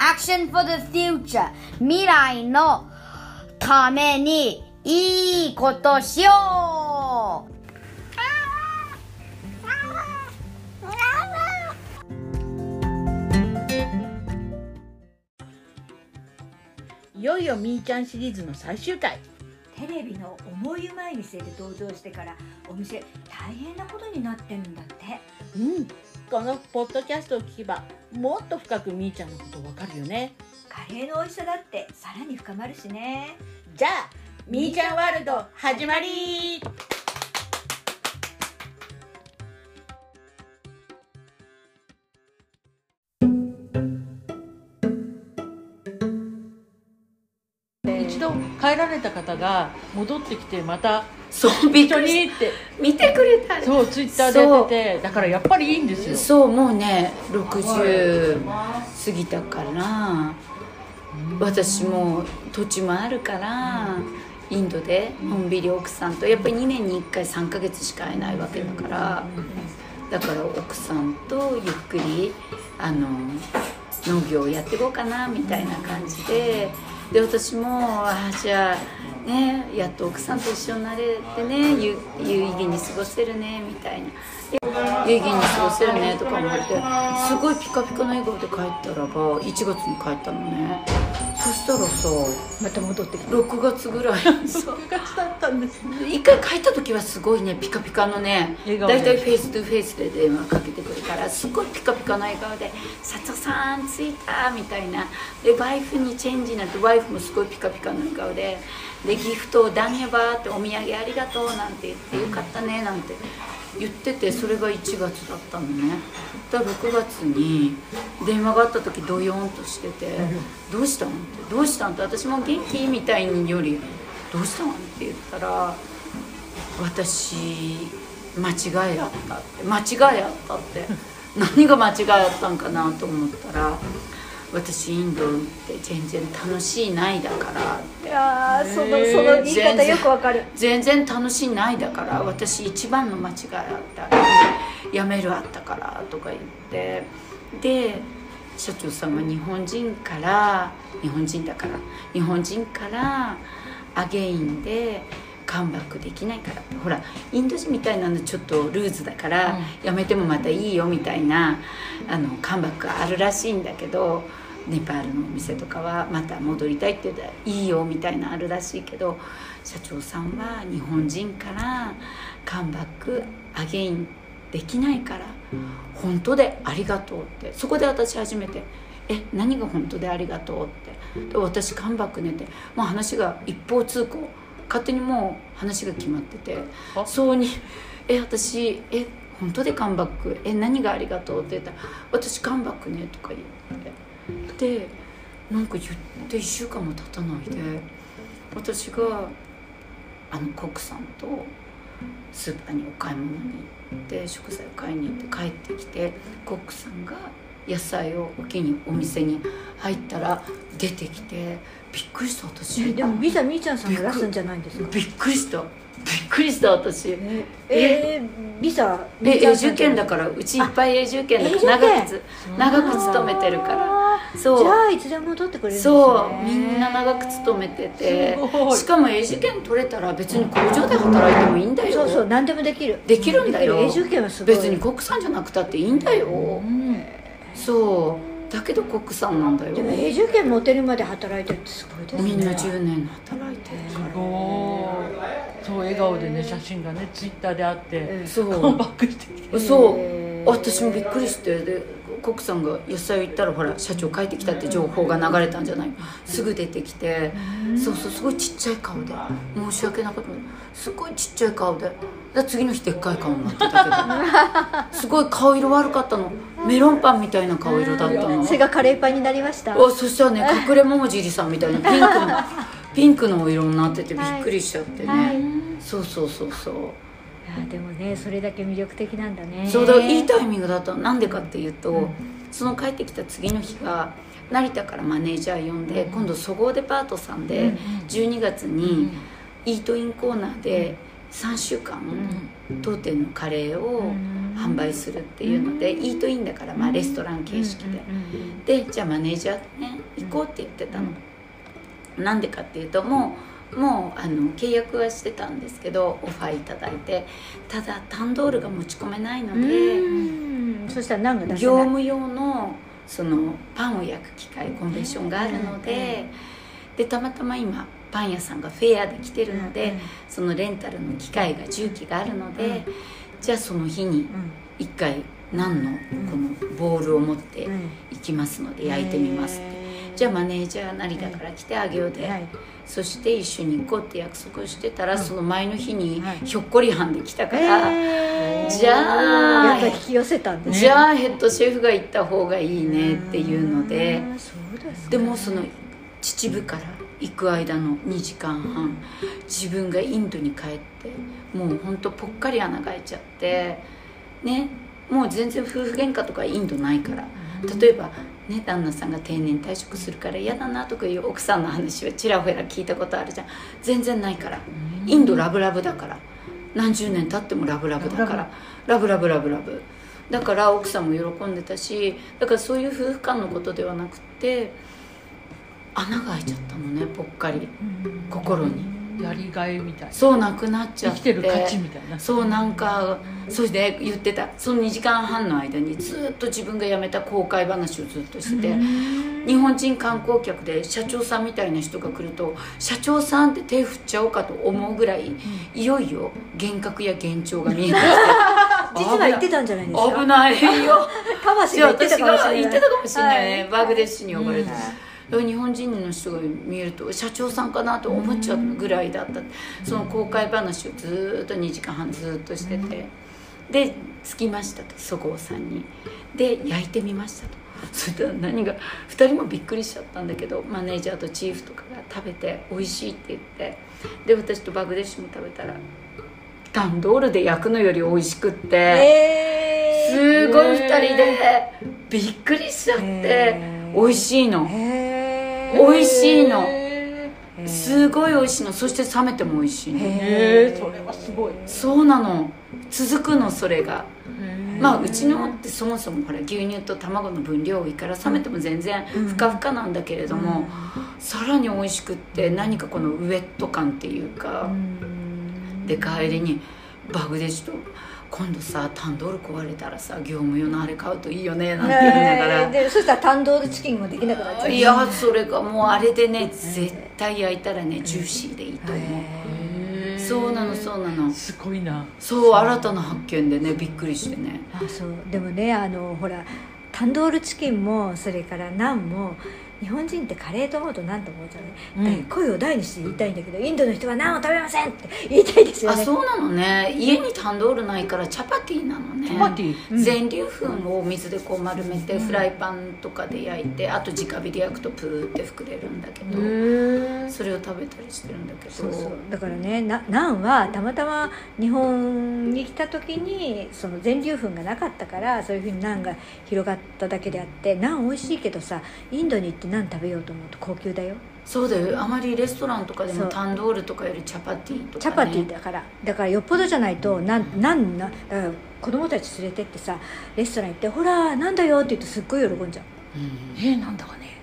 Action for the future. 未来のためにいいことしよう。いよいよみーちゃんシリーズの最終回。テレビの思い前店で登場してからお店大変なことになってるんだって。うんこのポッドキャストを聞けばもっと深くみーちゃんのことわかるよね。カレーの美味しさだってさらに深まるしね。じゃあみーちゃんワールド始まり帰られた方が戻ってきてまたそうびっくりって見てくれたそうツイッターでやっててだからやっぱりいいんですよ。そうもうね60過ぎたから私も土地もあるからインドでのんびり奥さんとやっぱり2年に1回3ヶ月しか会えないわけだからだから奥さんとゆっくりあの農業をやっていこうかなみたいな感じでで私もああじゃあねやっと奥さんと一緒になれてね有有意義に過ごせるねみたいな。で有意義に過ごせるねとか思って。すごいピカピカな笑顔で帰ったらば1月に帰ったのね。そしたらさまた戻ってきた。6月ぐらい。にさ6月だったんですね。一回帰った時はすごいねピカピカのね大体 face to face で電話かけてくるからすごいピカピカな笑顔で「佐藤さん着いた」みたいなでワイフにチェンジになってワイフもすごいピカピカな笑顔ででギフトを「ダニエバー」って「お土産ありがとう」なんて言って「よかったね」なんて言っててそれが1月だったのねだから6月に電話があった時ドヨーンとしてて「どうしたの?」って「どうしたの?」って私も元気？みたいにより「どうしたの?」って言ったら私間違いあったって間違いあったって何が間違いあったんかなと思ったら私インドって全然楽しいないだからって。いやーそのその言い方よくわかる。全然楽しいないだから私一番の間違いあったやめるあったからとか言って。で社長さんが日本人から日本人だから日本人からアゲインでカムバックできないから。ほらインド人みたいなのちょっとルーズだから、やめてもまたいいよみたいなあのカムバックがあるらしいんだけどネパールのお店とかはまた戻りたいって言ったらいいよみたいなあるらしいけど社長さんは日本人からカムバックアゲインできないから本当でありがとうって。そこで私初めて「え何が本当でありがとう?」って。で私カムバックねってもう話が一方通行勝手にもう話が決まっててあ？そうに「え私え本当でカムバック？え何がありがとう?」って言ったら「私カムバックね」とか言ってでなんか言って1週間も経たないで私があのコックさんとスーパーにお買い物に行って食材を買いに行って帰ってきてコックさんが野菜を置きにお店に入ったら出てきてびっくりした私。でもビザみーちゃんさんが出すんじゃないんですか？びっくりした。びっくりした私。ええービザえ永住権だからうちいっぱい永住権だから長くつ長く勤めてるから。そう。じゃあいつでも取ってくれるんですね。そう。みんな長く勤めてて。しかも永住権取れたら別に工場で働いてもいいんだよ。そうそう何でもできる。できるんだよ。永住権はすごい。別にコックさんじゃなくたっていいんだよ、そう。だけどコックさんなんだよ。でも永住権持てるまで働いてるってすごいですね。みんな10年働いてる。ごい。そう笑顔でね写真がねツイッターであってそうバックしてきて。そう。私もびっくりしてでコックさんが野菜を行ったらほら社長帰ってきたって情報が流れたんじゃない？すぐ出てきて。そうそうすごいちっちゃい顔で。申し訳なかった。すごいちっちゃい顔でで次の日でっかい顔になってたけど。すごい顔色悪かったの。メロンパンみたいな顔色だったの。それがカレーパンになりました。おそしたらね隠れ桃尻さんみたいなピンクの ピンクのお色になっててびっくりしちゃってね、はい。そうそうそうそう。いやでもねそれだけ魅力的なんだね。そうだいいタイミングだったの。なんでかっていうと、その帰ってきた次の日が成田からマネージャー呼んで、今度そごうデパートさんで12月にイートインコーナーで3週間、当店のカレーを販売するっていうので、イートインだから、まあ、レストラン形式で、でじゃあマネージャーとね行こうって言ってたの、なんでかっていうともうもうあの契約はしてたんですけどオファーいただいてただタンドールが持ち込めないので、うん。そしたら何が業務用のそのパンを焼く機械コンベンションがあるので,、でたまたま今パン屋さんがフェアで来てるので、そのレンタルの機械が重機があるので、じゃあその日に一回何のこのボールを持って行きますので焼いてみますって。じゃあマネージャー成田から来てあげようで、はい。そして一緒に行こうって約束をしてたら、その前の日にひょっこりはんで来たから、えー。じゃあやっぱり引き寄せたんですじゃあヘッドシェフが行った方がいいねっていうので。でもその秩父から行く間の2時間半自分がインドに帰ってもうほんとぽっかり穴が開いちゃってねもう全然夫婦喧嘩とかインドないから。例えばね旦那さんが定年退職するから嫌だなとかいう奥さんの話はちらほら聞いたことあるじゃん。全然ないから。インドラブラブだから。何十年経ってもラブラブだから。ラブラブラブラブ。だから奥さんも喜んでたしだからそういう夫婦間のことではなくって穴が開いちゃったのねぽっかり。心に。やりがいみたいな。そうなくなっちゃって。生きてる価値みたいな。そうなんかそして言ってた。その2時間半の間にずっと自分が辞めた後悔話をずっとして。て日本人観光客で社長さんみたいな人が来ると社長さんって手振っちゃおうかと思うぐらいいよいよ幻覚や幻聴が見えてきて。実は言ってたんじゃないですか。危ないよ。魂が言ってた私がかもしれない。言ってたかもしれないね、はい。バグデッシュに呼ばれて、日本人の人が見えると社長さんかなと思っちゃうぐらいだった、その公開話をずーっと2時間半ずーっとしてて、で着きましたとそごうさんに。で焼いてみましたと。そしたら何が2人もびっくりしちゃったんだけどマネージャーとチーフとかが食べて美味しいって言って。で私とバグデッシュも食べたらタンドールで焼くのより美味しくって、えすごい2人でびっくりしちゃって美味しいの。へ美味しいの。すごい美味しいの。そして冷めても美味しいの。へえそれはすごい。そうなの。続くのそれが。へまあうちのってそもそもほら牛乳と卵の分量多いから冷めても全然ふかふかなんだけれども、さらに美味しくって何かこのウエット感っていうか、で帰りにバグデシと今度さタンドール壊れたらさ業務用のあれ買うといいよねなんて言いながら、えーでそしたらタンドールチキンもできなくなっちゃう。いやそれがもうあれでね絶対焼いたらねジューシーでいいと思う、えそうなのそうなの。すごいな。そう新たな発見でねびっくりしてね。あそう。でもねあのほらタンドールチキンもそれからナンも日本人ってカレーと思うと何と思うじゃない、うん。声を大にして言いたいんだけどインドの人はナンを食べませんって言いたいですよね。あそうなのね。家にタンドールないからチャパティなのね。チャパティ？うん。全粒粉を水でこう丸めてフライパンとかで焼いてあと直火で焼くとプーって膨れるんだけどへそれを食べたりしてるんだけど。そうそう。だからねなナンはたまたま日本に来た時にその全粒粉がなかったからそういうふうにナンが広がっただけであってナン美味しいけどさインドに行ってナン食べようと思うと高級だよ。そうだよ。あまりレストランとかでもタンドールとかよりチャパティとか、ね、チャパティだから。だからよっぽどじゃないとなんなんなだから子供たち連れてってさレストラン行って「ほらなんだよ」って言うとすっごい喜んじゃう。うん。えなんだかね。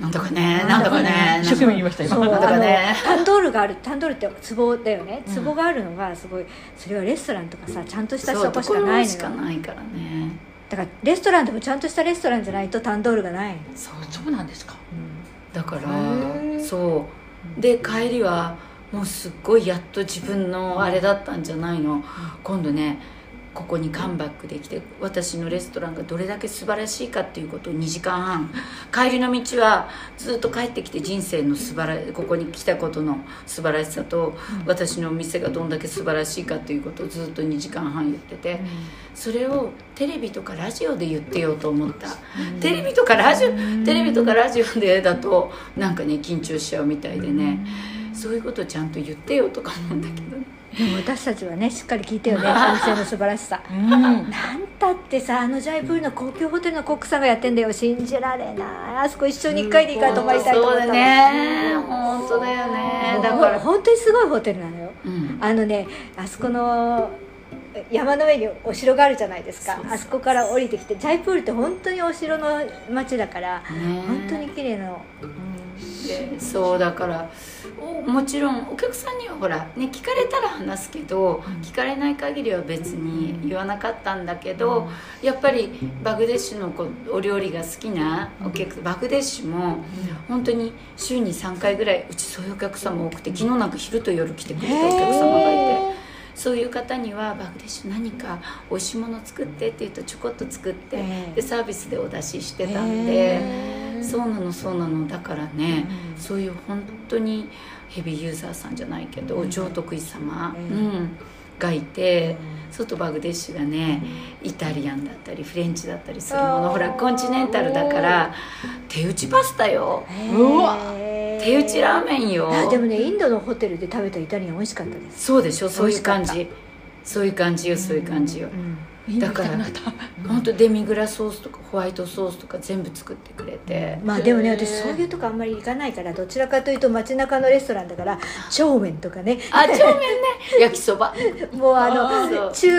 なんだかね。なんだかね。一生懸命言いました今。そうなんだかね。タンドールがあるタンドールって壺だよね。うん。壺があるのがすごいそれはレストランとかさちゃんとしたそうとこしかないのしかよないからねだからレストランでもちゃんとしたレストランじゃないとタンドールがない、そうそうなんですか。だからそう。で帰りはもうすっごいやっと自分のあれだったんじゃないの、今度ねここにカムバックできて私のレストランがどれだけ素晴らしいかっていうことを2時間半。帰りの道はずっと帰ってきて人生の素晴らここに来たことの素晴らしさと、私のお店がどんだけ素晴らしいかっていうことをずっと2時間半言ってて、それをテレビとかラジオで言ってようと思った、テレビとかラジオテレビとかラジオでだとなんかね緊張しちゃうみたいでね、そういうことちゃんと言ってよとか思うんだけどねでも私たちはねしっかり聞いてよね お店の素晴らしさ。うん。なんたってさあのジャイプールの高級ホテルのコックさんがやってんだよ信じられない。あそこ一緒に一回でいいから泊まりたいと思ったそうだね。本当だよね。だから。ほ本当にすごいホテルなのよ。うん。あのねあそこの山の上にお城があるじゃないですか。あそこから降りてきてジャイプールって本当にお城の町だからね。本当に綺麗なの、でそうだから。おもちろんお客さんにはほらね聞かれたら話すけど、聞かれない限りは別に言わなかったんだけど、やっぱりバグデッシュのお料理が好きなお客バグデッシュも本当に週に3回ぐらいうちそういうお客様多くて昨日なんか昼と夜来てくれたお客様がいて。そういう方にはバグデッシュ何か美味しいもの作ってって言うとちょこっと作って、ええでサービスでお出ししてたんで、そうなのそうなの。だからね、そういう本当にヘビーユーザーさんじゃないけど、上得意様、ええうん、がいて、外バグデッシュがねイタリアンだったりフレンチだったりするものほらコンチネンタルだから手打ちパスタよ。うわ手打ちラーメンよ。あでもねインドのホテルで食べたイタリアン美味しかったです。そうでしょそういう感じ。そういう感じよそういう感じよ、うんだから本当デミグラソースとかホワイトソースとか全部作ってくれて、まあでもね私そういうとこあんまり行かないからどちらかというと街中のレストランだから帳面とかね。あ帳面ね。焼きそば。もうあの中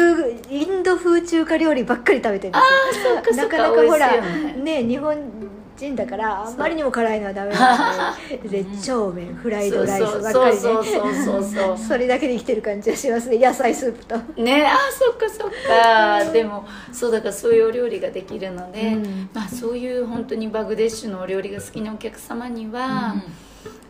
インド風中華料理ばっかり食べてるんですよ。そうかそうか。なかなかほらね日本人だからあんまりにも辛いのはダメな んでで帳面フライドライスばっかりね。そうそうそうそうそうそ れだけで生きてる感じがしますね。野菜スープと。ねあそっかそっか。でもそうだからそういうお料理ができるので、うん。まあそういう本当にバグデッシュのお料理が好きなお客様には、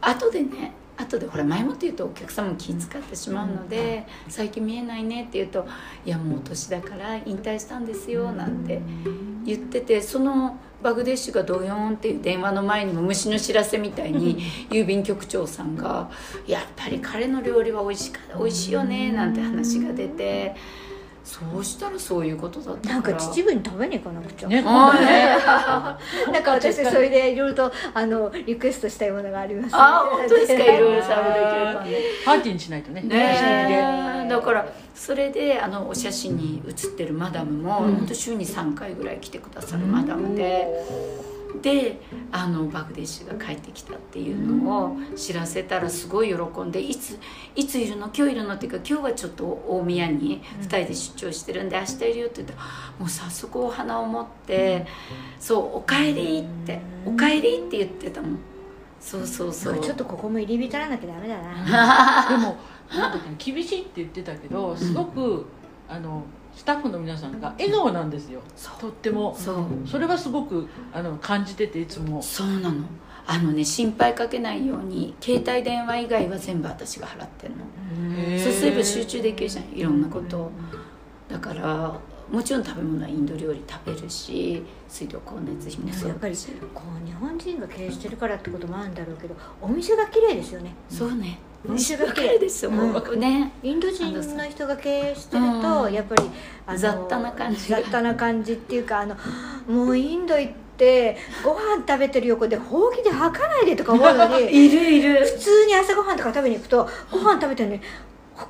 後でね後でほら前もって言うとお客様も気遣ってしまうので、最近見えないねって言うと「いやもうお年だから引退したんですよ」なんて言っててそのバグデッシュがドヨーンっていう電話の前にも虫の知らせみたいに郵便局長さんが「やっぱり彼の料理は美味しか美味しいよね」なんて話が出てそうしたらそういうことだったから。なんか秩父に食べに行かなくちゃ、なんか私それでいろいろとあのリクエストしたいものがあります、ね、あー本当ですか？い。ろいろサーブできるかねパーティーにしないとね。ねだからそれであのお写真に写ってるマダムも、うん。週に3回ぐらい来てくださるマダムで、であのバグデッシュが帰ってきたっていうのを知らせたらすごい喜んで「いついついるの？今日いるの?」っていうか今日はちょっと大宮に2人で出張してるんで明日いるよって言ったらもう早速お花を持って「そうおかえり」って「おかえり」って言ってたもん。そうそうそう。ちょっとここも入り浸らなきゃダメだな。でもなんだっけ厳しいって言ってたけどすごく、あのスタッフの皆さんが笑顔なんですよ。とっても。そう。それはすごくあの感じてていつも。そうなの。あのね心配かけないように携帯電話以外は全部私が払ってんの。そうすれば集中できるじゃん。いろんなこと。をだからもちろん食べ物はインド料理食べるし水道光熱費もそうやっぱりこう日本人が経営してるからってこともあるんだろうけどお店が綺麗ですよね。そうねお店がわ綺麗かるですよ、うん。ね。インド人の人が経営してると、うん。やっぱりあの雑多な感じ雑多な感じっていうかあのもうインド行ってご飯食べてる横でほうきで吐かないでとか思うのに いるいる。普通に朝ごはんとか食べに行くとご飯食べてるのに「ほっ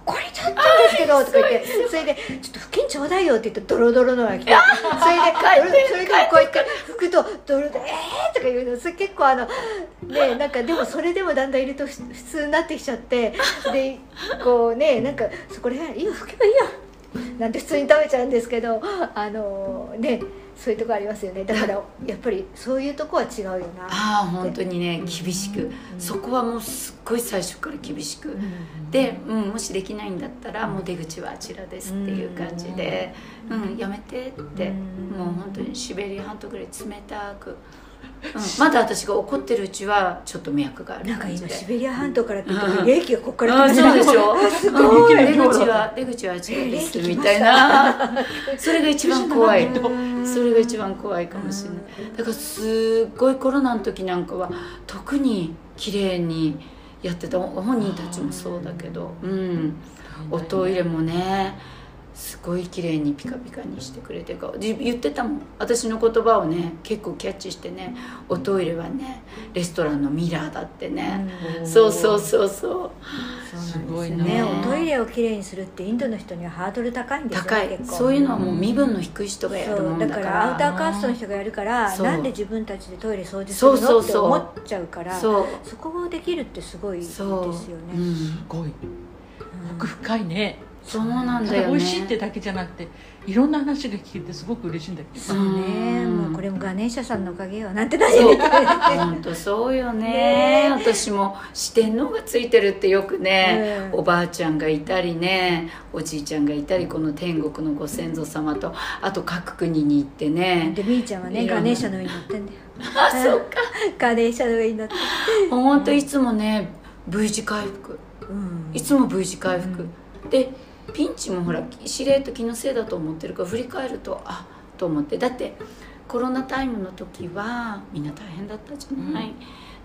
こりちゃったんですけど」とか言ってそれで「ちょっと布巾ちょうだいよ」って言ってドロドロのが来てそれでそれでこうやって拭くとドロドロ「えー!」とか言うのそれ結構あのねなんかでもそれでもだんだんいるとふ普通になってきちゃってでこうねなんかそこら辺いいよ拭けばいいよなんて普通に食べちゃうんですけどあのねそういうとこありますよね。だからやっぱりそういうとこは違うよなああ本当にね厳しく。そこはもうすっごい最初から厳しく。で、うん、もしできないんだったらもう出口はあちらですっていう感じで「うん、やめて」って。うん。もう本当にシベリア半島ぐらい冷たく、うん、まだ私が怒ってるうちはちょっと脈があるなんか今シベリア半島からって冷気がここからあ来てそうでしょ？すごい。うん出口は出口はあちらですみたいな。それが一番怖いそれが一番怖いかもしれない。だからすっごいコロナの時なんかは特に綺麗にやってた。本人たちもそうだけど。うん。おトイレもねすごい綺麗にピカピカにしてくれて言ってたもん。私の言葉をね結構キャッチしてねおトイレはねレストランのミラーだってね、そうそうそうそう。すごいなね。おトイレをきれいにするってインドの人にはハードル高いんですよ高い。そういうのはもう身分の低い人がやるもんだから。らアウターカーストの人がやるからなんで自分たちでトイレ掃除すそうるの？ってそうそう。思っちゃうからそう。そこをできるってすごいですよね。う。ん。すごい。奥深いねそうなんただよね。だ美味しいってだけじゃなくていろんな話が聞けてすごく嬉しいんだけど。そうね。うん。もうこれもガネーシャさんのおかげよなんて何言って。本当そうよね。私も四天王がついてるってよくね、うん。おばあちゃんがいたりねおじいちゃんがいたりこの天国のご先祖様とあと各国に行ってね。でみーちゃんはねガネーシャの上に乗ってんだよ。あそうか。ガネーシャの上に乗って。本当いつもね V 字回復。うん。いつも V 字回復、でピンチもほらしれっと気のせいだと思ってるから振り返るとあと思って。だってコロナタイムの時はみんな大変だったじゃない、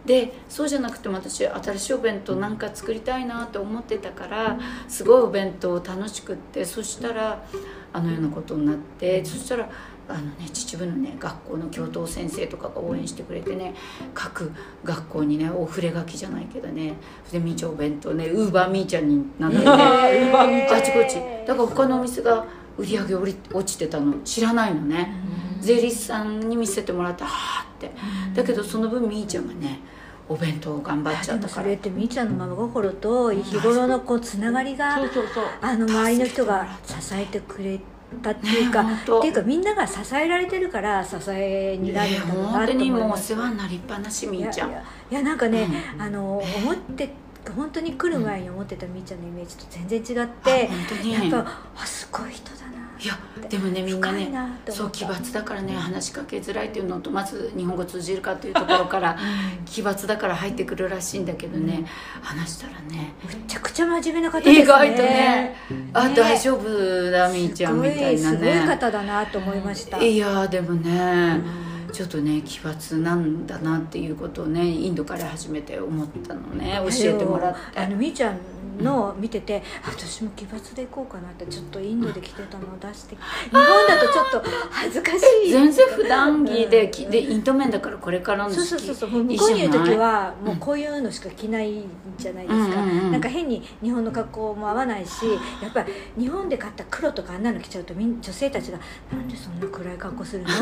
でそうじゃなくても私新しいお弁当なんか作りたいなと思ってたからすごいお弁当楽しくってそしたらあのようなことになってそしたらあのね秩父のね学校の教頭先生とかが応援してくれてね各学校にねお触れ書きじゃないけどねでみーちゃんお弁当ねウーバーみーちゃんになってね。あちこち。だから他のお店が売り上げ落り落ちてたの。知らないのね。税理士さんに見せてもらってはあって。だけどその分みーちゃんがねお弁当を頑張っちゃでったから。もそれってみーちゃんの真心と日頃のこうつながりがそうそうそう。あの周りの人が支えてくれたっていうか、ねっていうかみんなが支えられてるから支えになるんだろうなと本当に思います。もうお世話になりっぱなしみーちゃん。いやなんかね、うん。あの思って本当に来る前に思ってたみーちゃんのイメージと全然違っあて本当に。やっぱあすごいいやでもねみんなねそう奇抜だからね話しかけづらいっていうのとまず日本語通じるかっていうところから 奇抜だから入ってくるらしいんだけどね、話したらねむちゃくちゃ真面目な方ですね。意外とねあね。大丈夫だみーちゃんみたいなすごいすごいね方だなと思いました、いやでもね、ちょっとね奇抜なんだなっていうことをねインドから初めて思ったのね教えてもらって。あのみーちゃんの見てて、私も奇抜でいこうかなってちょっとインドで着てたのを出して日本だとちょっと恥ずかしい。全然普段着で,、うん。でインド麺だからこれからのそう時期。そうそうそうもう向こうにいる時はもうこういうのしか着ないんじゃないですか、うんうんうん。なんか変に日本の格好も合わないしやっぱり日本で買った黒とかあんなの着ちゃうとみん女性たちが「なんでそんな暗い格好するの?」って。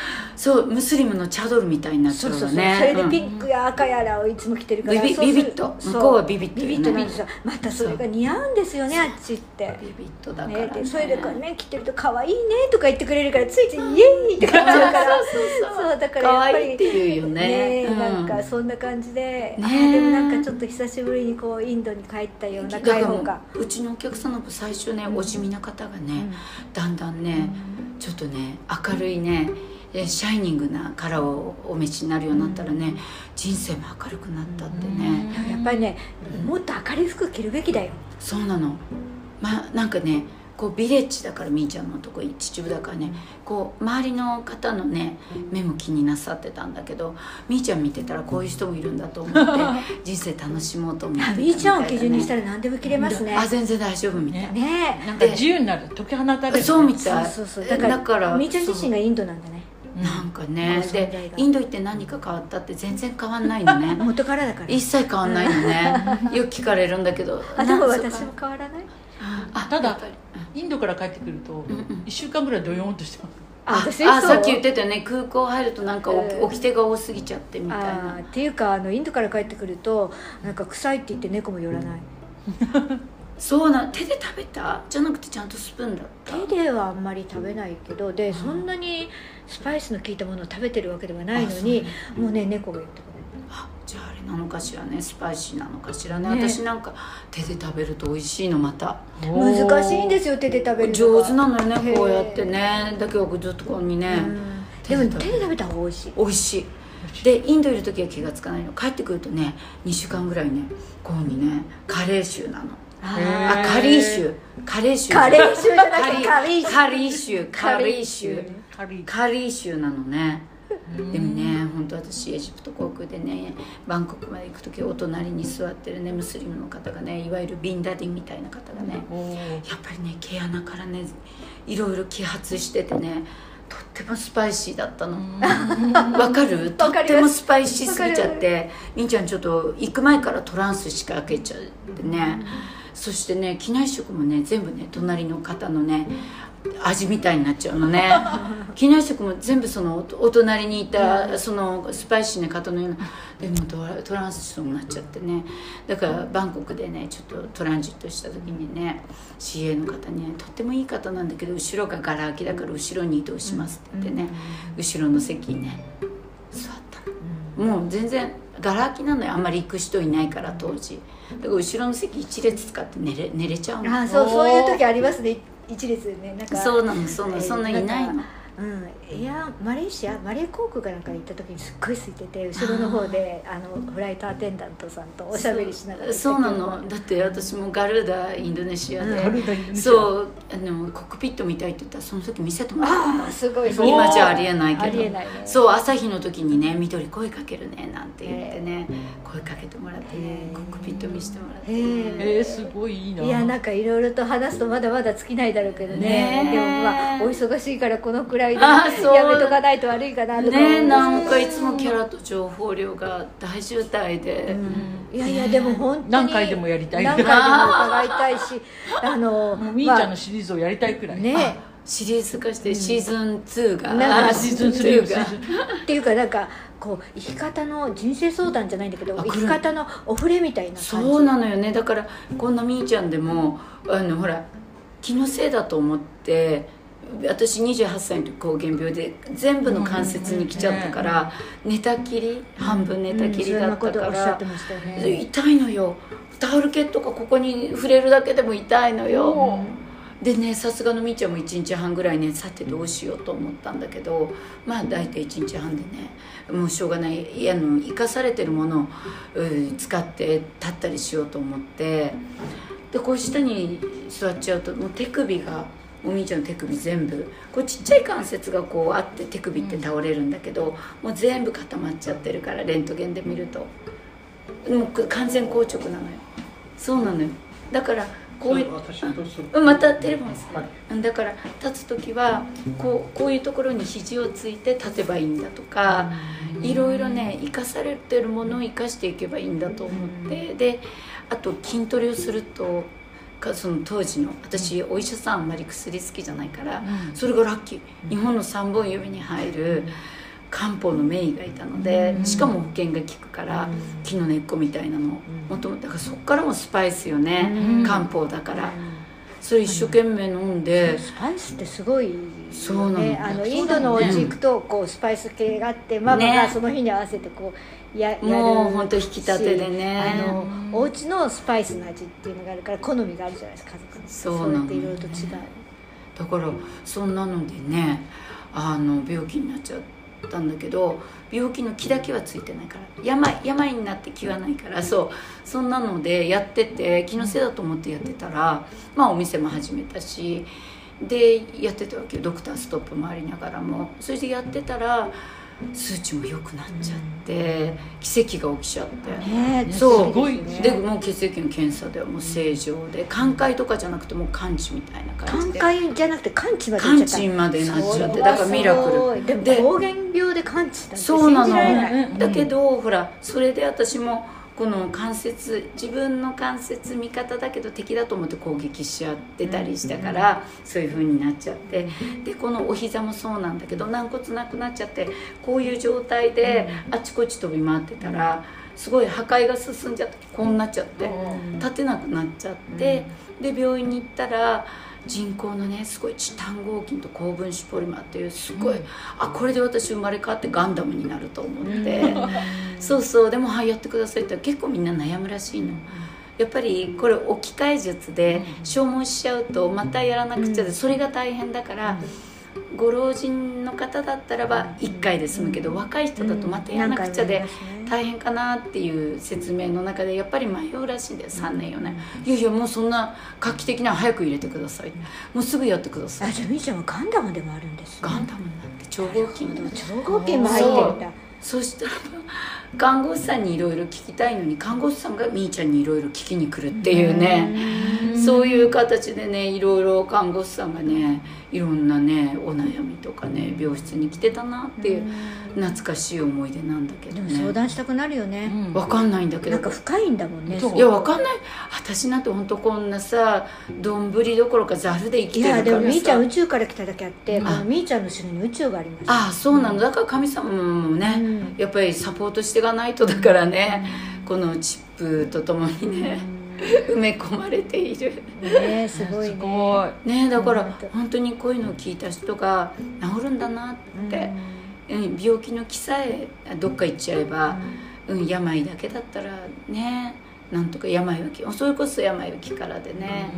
そうムスリムのチャドルみたいになっちそうそうそう、ゃう。わねそれでピうん。ンクや赤やらをいつも着てるから、ビビビビッと。そう向こうはビビッとよね。ビビッとなんですよまたそれが似合うんですよねあっちって。ビビッとだから、ね、ねでそれでこうね着てると可愛いねとか言ってくれるからついついイエーイって感じだから。そうそうだからやっぱりって言うよね。ねうん。なんかそんな感じで、あねーでもなんかちょっと久しぶりにこうインドに帰ったような開放感ううちのお客様も最初ねお地味な方がね、うん。だんだんね、ちょっとね明るいねえシャイニングなカラーをお召しになるようになったらね、人生も明るくなったってね、やっぱりねもっと明るい服着るべきだよ。そうなの。まあなんかねこうビレッジだからみーちゃんのとこ秩父だからねこう周りの方のね目も気になさってたんだけどみーちゃん見てたらこういう人もいるんだと思って 人生楽しもうと思ってたあみーちゃんを基準にしたらら何でも着れますね。あ全然大丈夫みたい、ね。ね。なんか自由になる。解き放たれる。そうみそうたい。そうそうだからだからみーちゃん自身がインドなんだね。うんなんかね。でが。インド行って何か変わったって全然変わんないのね。元からだから。一切変わんないのね。よく聞かれるんだけど。あでも私も変わらない。あただインドから帰ってくるとうんうん。1週間ぐらいドヨーンとしてます。ああさっき言ってたよね。空港入るとなんかおえー掟が多すぎちゃってみたいあなーっていうかあのインドから帰ってくるとなんか臭いって言って猫も寄らない。そうな手で食べた？じゃなくてちゃんとスプーンだった？手ではあんまり食べないけどでそんなにスパイスの効いたものを食べてるわけではないのにもうね猫が寄ってこあじゃああれなのかしらね。スパイシーなのかしらねね私なんか手で食べると美味しいのまた。難しいんですよ手で食べる上手なのよねこうやってね。だけどずっとここにね、うん。でも手で食べた方が美味しい。美味しい。でインドいる時は気がつかないの。帰ってくるとね2週間ぐらいねこうにねカレー臭なのあカリー臭カレー臭カレー臭じゃなくてカリー。臭カリー臭カリー臭カリー。カリー臭なのね。うん。でもね本当私エジプト航空でねバンコクまで行く時お隣に座ってるねムスリムの方がねいわゆるビンラディンみたいな方がねやっぱりね毛穴からねいろいろ揮発しててねとってもスパイシーだったの。わかる？とってもスパイシーすぎちゃって。みんちゃんちょっと行く前からトランスしかけちゃってねそしてね機内食もね全部ね隣の方のね味みたいになっちゃうのね。機内食も全部そのおお隣にいたそのスパイシーな方のようなでもトランスになっちゃってね。だからバンコクでねちょっとトランジットした時にね CA の方にねとってもいい方なんだけど後ろがガラ空きだから後ろに移動しますって言ってね後ろの席にね座ったの。もう全然ガラ空きなのよ。あんまり行く人いないから当時。だから後ろの席一列使って寝れ寝れちゃうの。あそうそういう時ありますね。一列でね。なんか。そうなのそうなの。えーそんないないのうん、いやマレーシアマレー航空かなんかに行った時にすっごい空いてて後ろの方であのフライトアテンダントさんとおしゃべりしながらそうなの。だって私もガルーダインドネシアで、うん。そう。あのコックピット見たいって言ったらその時見せてもらった。あのあすごいそう今じゃありえないけど。ありえないね。そう朝日の時にね「緑声かけるね」なんて言ってね、声かけてもらってねコックピット見せてもらって、へええー、すごいいいな。いやなんかいろいろと話すとまだまだ尽きないだろうけどね。ねえでもまあお忙しいからこのくらいであそう。やめとかないと悪いかなとかねなんかいつもキャラと情報量が大渋滞で、いやいやでも本当に何回でもやりたい。何回でも伺いたいし あのもうみーちゃんのシリーズをやりたいくらい、ね。シリーズ化してシーズン2が、なんシーズン3 2が。っていうかなんかこう生き方の人生相談じゃないんだけどあ生き方のお触れみたいな感じ。そうなのよね。だからこんなみーちゃんでもあのほら気のせいだと思って私28歳の時膠原病で全部の関節に来ちゃったから寝たきり半分寝たきりだったから痛いのよ。タオルケットがここに触れるだけでも痛いのよ。でねさすがのみーちゃんも1日半ぐらいねさてどうしようと思ったんだけどまあ大体1日半でねもうしょうがないいやあの生かされてるものをうん使って立ったりしようと思ってでこう下に座っちゃうともう手首がおみーちゃんの手首全部。こうちっちゃい関節がこうあって手首って倒れるんだけど、もう全部固まっちゃってるからレントゲンで見ると。もう完全硬直なのよ。そうなのよ。だからこういうまたテレフォンするはい。うんだから立つ時はこうこういうところに肘をついて立てばいいんだとかいろいろね生かされてるものを生かしていけばいいんだと思ってであと筋トレをするとかその当時の私お医者さんあんまり薬好きじゃないからそれがラッキー。日本の3本指に入る漢方の名医がいたのでしかも保険が効くから木の根っこみたいなのもともとだからそこからもスパイスよねうん。漢方だからそれ一生懸命飲んで。スパイスってすごいよね。そうなの。あのインドのお家行くとこうスパイス系があってママね。がその日に合わせてこうややるもうほんと引き立てでね。あのお家のスパイスの味っていうのがあるから好みがあるじゃないですか家族の。そうなのやっていろいろと違う。だからそんなのでねあの病気になっちゃったんだけど病気の気だけはついてないから。病病になって気はないから。そう。そんなのでやってて気のせいだと思ってやってたらまあお店も始めたし。でやってたわけよ。ドクターストップもありながらも。それでやってたら数値も良くなっちゃって奇跡が起きちゃって。ねえそう。すごいね。でもう血液の検査ではもう正常で寛解とかじゃなくてもう完治みたいな感じ寛で解じゃなくて完治まで完治までなっちゃってだからミラクすごい。でもルで膠原病で完治なんてそうな信じられない。うんのだけどほらそれで私もこの関節自分の関節味方だけど敵だと思って攻撃しちゃってたりしたからそういう風になっちゃって。でこのお膝もそうなんだけど軟骨なくなっちゃってこういう状態であちこち飛び回ってたらすごい破壊が進んじゃってこうなっちゃって立てなくなっちゃってで病院に行ったら人工のねすごいチタン合金と高分子ポリマーっていうすごい、あこれで私生まれ変わってガンダムになると思って、そうそうでも「はいやってください」って結構みんな悩むらしいの。やっぱりこれ置き換え術で消耗しちゃうとまたやらなくちゃでそれが大変だからご老人の方だったらば1回で済むけど若い人だとまたやらなくちゃで大変かなっていう説明の中でやっぱり迷うらしいんだよ。3年4年。いやいやもうそんな画期的なの早く入れてくださいもうすぐやってくださいあじゃあみーちゃんはガンダムでもあるんですね。ガンダムになって超合金で超合金も入ってるんだそしたら看護師さんにいろいろ聞きたいのに看護師さんがみーちゃんにいろいろ聞きに来るっていうね。そそういう形でねいろいろ看護師さんがねいろんなねお悩みとかね病室に来てたなっていう懐かしい思い出なんだけどでも相ね談したくなるよね、わかんないんだけど。なんか深いんだもんね。いやわかんない。私なんて本当こんなさ丼どころかざるで生きいやてるからでもみーちゃんさ宇宙から来ただけあって、うん。このみーちゃんの後ろに宇宙があります。ああそうなのだ。から神様もね、うん。やっぱりサポートしていかないとだからね、このチップとともにね、埋め込まれている。ねすごいね。ねだから本当にこういうのを聞いた人が治るんだなって、うん。病気の気さえどっか行っちゃえば、うん、病だけだったらねなんとか病は気それこそ病は気からでね、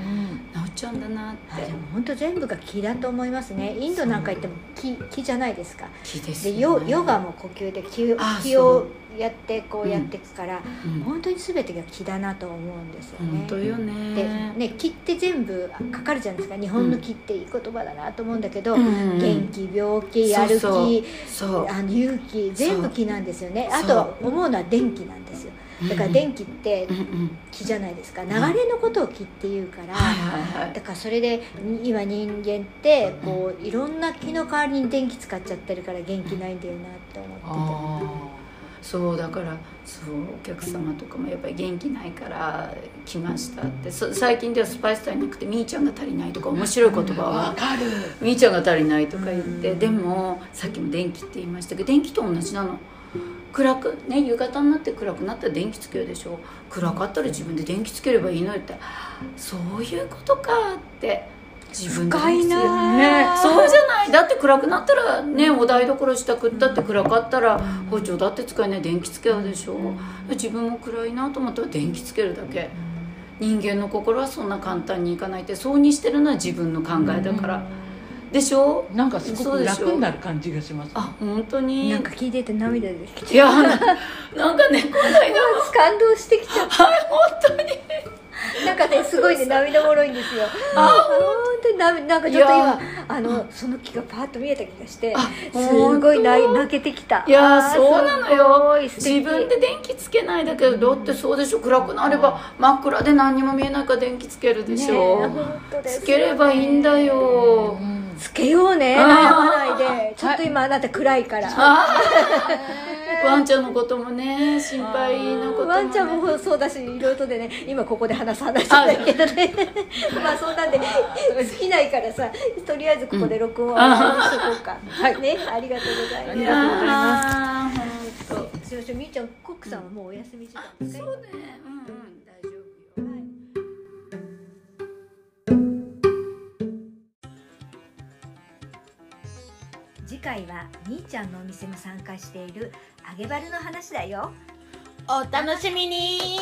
治っちゃうんだなって。あでも本当全部が気だと思いますね。インドなんか行っても気気じゃないですか。気ですね、ヨヨガも呼吸で気をやってこうやっていくから、うん。本当に全てが気だなと思うんですよね。本当よね。でね気って全部かかるじゃないですか。日本の気っていい言葉だなと思うんだけど、うん。元気病気やる気あの勇気全部気なんですよね。あとは思うのは電気なんですよだから電気って気じゃないですか。流れのことを気っていうから、はいはいはいだからそれでに今人間ってこういろんな気の代わりに電気使っちゃってるから元気ないんだよなって思ってあそうだからそうお客様とかもやっぱり元気ないから来ましたって。そ最近ではスパイス足りなくてみーちゃんが足りないとか面白い言葉はかる。みーちゃんが足りないとか言ってうん。でもさっきも電気って言いましたけど電気と同じなの暗くね夕方になって暗くなったら電気つけるでしょ。暗かったら自分で電気つければいいのよって。そういうことかって。自分で深いな。そうじゃない。だって暗くなったらねお台所したくったって暗かったら包丁だって使えない。電気つけるでしょ。自分も暗いなと思ったら電気つけるだけ。人間の心はそんな簡単にいかないってそうにしてるのは自分の考えだからでしょ？なんかすごく楽になる感じがしますあ本当に？なんか聞いてて涙出てきいちゃうやななんかねこの間感動してきちゃった。はい本当に。なんかねすごいね涙もろいんですよ。あ本当に。ななんかちょっとい今や。あのその気がパーッと見えた気がしてあすごい泣けてきた。いやそうなのよ。自分で電気つけないだけどだってそうでしょ？暗くなれば真っ暗で何にも見えないから電気つけるでしょ、ねつければいいんだよ、つけようね。悩まないで。ちょっと今あなた暗いから。ワンちゃんのこともね心配なことも、ね、ワンちゃんもそうだしいろいろとでね今ここで話す話じゃないけどね まあそんなんで尽きないからさとりあえずここで録音をしとこうか、はい。ねありがとうございます。ありがとうございますみーちゃんコックさんはもうお休み時間当ですか？そうね。うん回はみーちゃんのお店も参加している揚げバルの話だよ。お楽しみに。